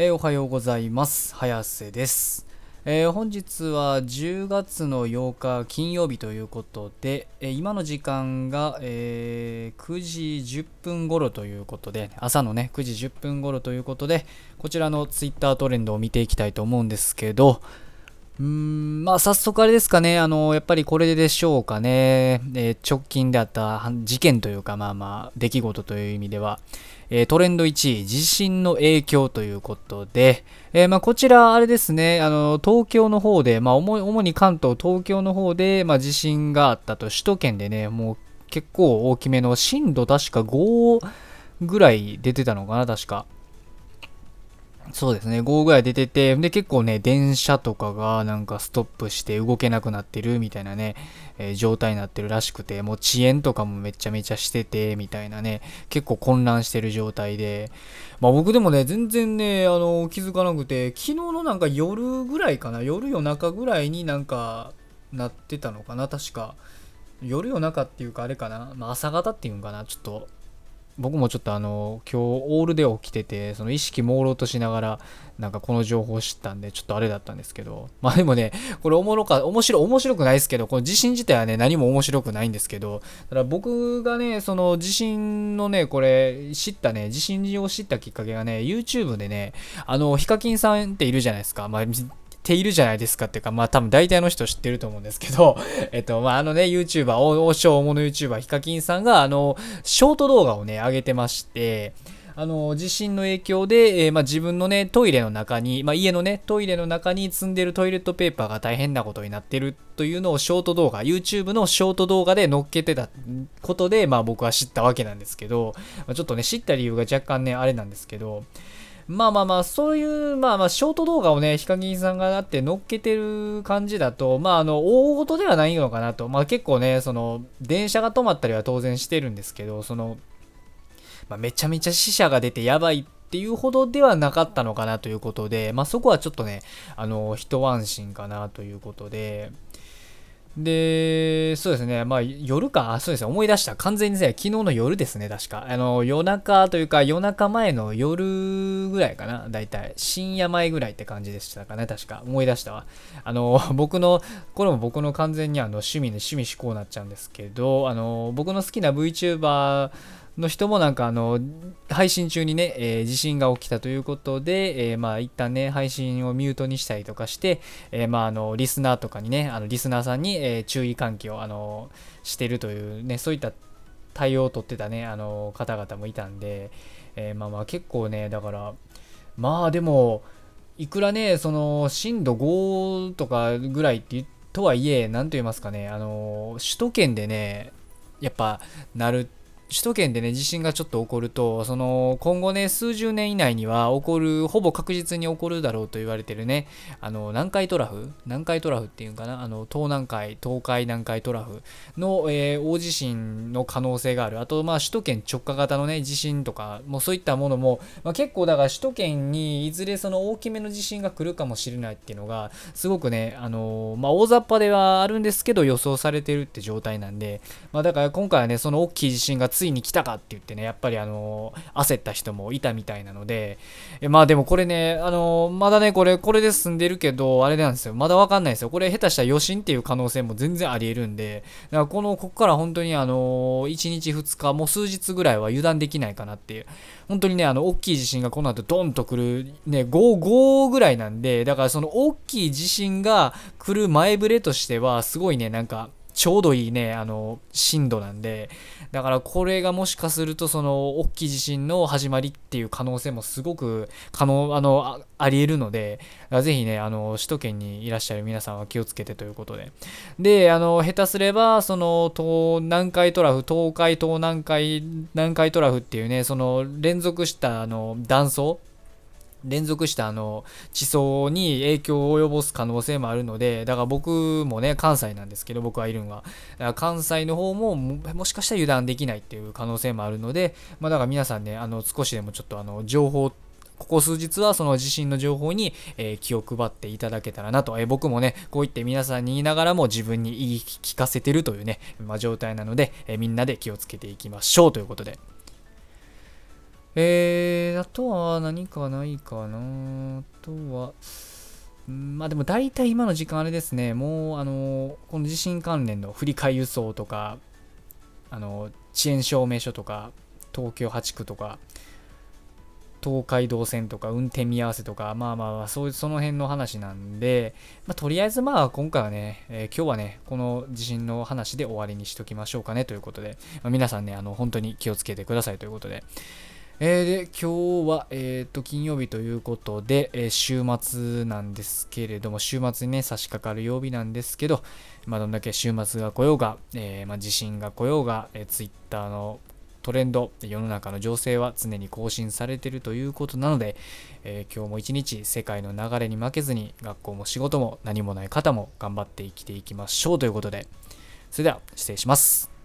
えー、おはようございます。早瀬です。えー、本日は10月の8日金曜日ということで、えー、今の時間が、え、9時10分頃ということで、朝のね、9時10分頃ということで、こちらの Twitter トレンドを見ていきたいと思うんですけど、うーん、まあ早速あれですかね、あの、やっぱりこれでしょうかね、え直近であった事件というか、まあまあ、出来事という意味では、えトレンド1位、地震の影響ということで、えー、まあ、こちら、あれですね、あの東京の方で、まあ、主に関東、東京の方で、まあ、地震があったと、首都圏でね、もう結構大きめの震度確か5ぐらい出てたのかな、確か。そうですね、5ぐらい出てて、で、結構ね、電車とかがなんかストップして動けなくなってるみたいなね、えー、状態になってるらしくて、もう遅延とかもめちゃめちゃしてて、みたいなね、結構混乱してる状態で、まあ僕でもね、全然ね、あの、気づかなくて、昨日のなんか夜ぐらいかな、夜夜中ぐらいになんかなってたのかな、確か。夜夜中っていうかあれかな、まあ、朝方っていうんかな、ちょっと。僕もちょっとあの今日オールで起きててその意識朦朧としながらなんかこの情報を知ったんでちょっとあれだったんですけど。まあでもねこれおもろか面白面白くないですけどこの地震自体はね何も面白くないんですけど。ただ僕がねその地震のねこれ知ったね地震を知ったきっかけがね YouTube でねあのヒカキンさんっているじゃないですか。まあているじゃないですかっていうか、まあ多分大体の人知ってると思うんですけど、えっと、まああのね、YouTuber、王将大物 YouTuber、ヒカキンさんが、あの、ショート動画をね、上げてまして、あの地震の影響で、えー、まあ、自分のねトイレの中に、まあ、家のねトイレの中に積んでるトイレットペーパーが大変なことになってるというのをショート動画 YouTube のショート動画で載っけてたことで、まあ、僕は知ったわけなんですけど、まあ、ちょっとね知った理由が若干ねあれなんですけどまあまあまあ、そういう、まあまあ、ショート動画をね、ヒカキンさんがあって乗っけてる感じだと、まあ、あの、大事ではないのかなと。まあ結構ね、その、電車が止まったりは当然してるんですけど、その、まあ、めちゃめちゃ死者が出てやばいっていうほどではなかったのかなということで、まあそこはちょっとね、あの、一安心かなということで、で、そうですね、まあ夜か、そうですね、思い出した。完全にね、昨日の夜ですね、確か。あの、夜中というか、夜中前の夜ぐらいかな、大体。深夜前ぐらいって感じでしたかね、確か。思い出したわ。あの、僕の、これも僕の完全にあの趣味で趣味思考になっちゃうんですけど、あの、僕の好きな VTuber、の人もなんかあの配信中にね、えー、地震が起きたということで、えー、まあ一旦ね配信をミュートにしたりとかして、えー、まああのリスナーとかにねあのリスナーさんに、え注意喚起をあのしてるというねそういった対応を取ってたねあの方々もいたんで、えまあまあ結構ねだからまあでもいくらねその震度5とかぐらいってとはいえ何と言いますかねあの首都圏でねやっぱなる首都圏でね、地震がちょっと起こると、その、今後ね、数十年以内には起こる、ほぼ確実に起こるだろうと言われてるね、あの、南海トラフ南海トラフっていうかな？あの、東南海、東海南海トラフの、えー、大地震の可能性がある。あと、まあ、首都圏直下型のね、地震とか、もうそういったものも、まあ、結構だから首都圏にいずれその大きめの地震が来るかもしれないっていうのが、すごくね、あのまあ、大雑把ではあるんですけど、予想されてるって状態なんで、まあ、だから今回はね、その大きい地震がついに来たかって言ってね、やっぱりあの焦った人もいたみたいなので、まあでもこれね、あのまだね、これ、これで済んでるけど、あれなんですよ。まだわかんないですよ。これ下手した余震っていう可能性も全然あり得るんで、だからこの、ここから本当にあの1日2日、もう数日ぐらいは油断できないかなっていう。本当にね、あの、大きい地震がこの後ドンと来る、ね、5、5ぐらいなんで、だからその大きい地震が来る前触れとしては、すごいね、なんか、ちょうどいいね、あの、震度なんで、だからこれがもしかするとその大きい地震の始まりっていう可能性もすごく可能、あの、あり得るので、ぜひね、あの、首都圏にいらっしゃる皆さんは気をつけてということで。で、あの、下手すれば、その、東南海トラフ、東海、東南海、南海トラフっていうね、その連続したあの断層連続したあの地層に影響を及ぼす可能性もあるのでだから僕もね関西なんですけど僕はいるのは関西の方ももしかしたら油断できないっていう可能性もあるので、まあ、だから皆さんねあの少しでもちょっとあの情報ここ数日はその地震の情報に、えー、気を配っていただけたらなと、えー、僕もね、こう言って皆さんに言いながらも自分に言い聞かせてるというね、まあ、状態なので、えー、みんなで気をつけていきましょうということで。えー、あとは何かないかなあとは、まあでも大体今の時間あれですね、もうあの、この地震関連の振り替え輸送とか、あの、遅延証明書とか、東京8区とか、東海道線とか運転見合わせとか、まあまあまあ、そういう、その辺の話なんで、まあ、とりあえずまあ今回はね、えー、今日はね、この地震の話で終わりにしときましょうかねということで、まあ、皆さんね、あの、本当に気をつけてくださいということで、えー、で、今日は、え、ー、と、金曜日ということで、えー、週末なんですけれども、週末にね、差し掛かる曜日なんですけど、まあ、どんだけ週末が来ようが、えまあ、地震が来ようが、えー、Twitter のトレンド、世の中の情勢は常に更新されているということなので、え今日も一日世界の流れに負けずに、学校も仕事も何もない方も頑張って生きていきましょうということで、それでは失礼します。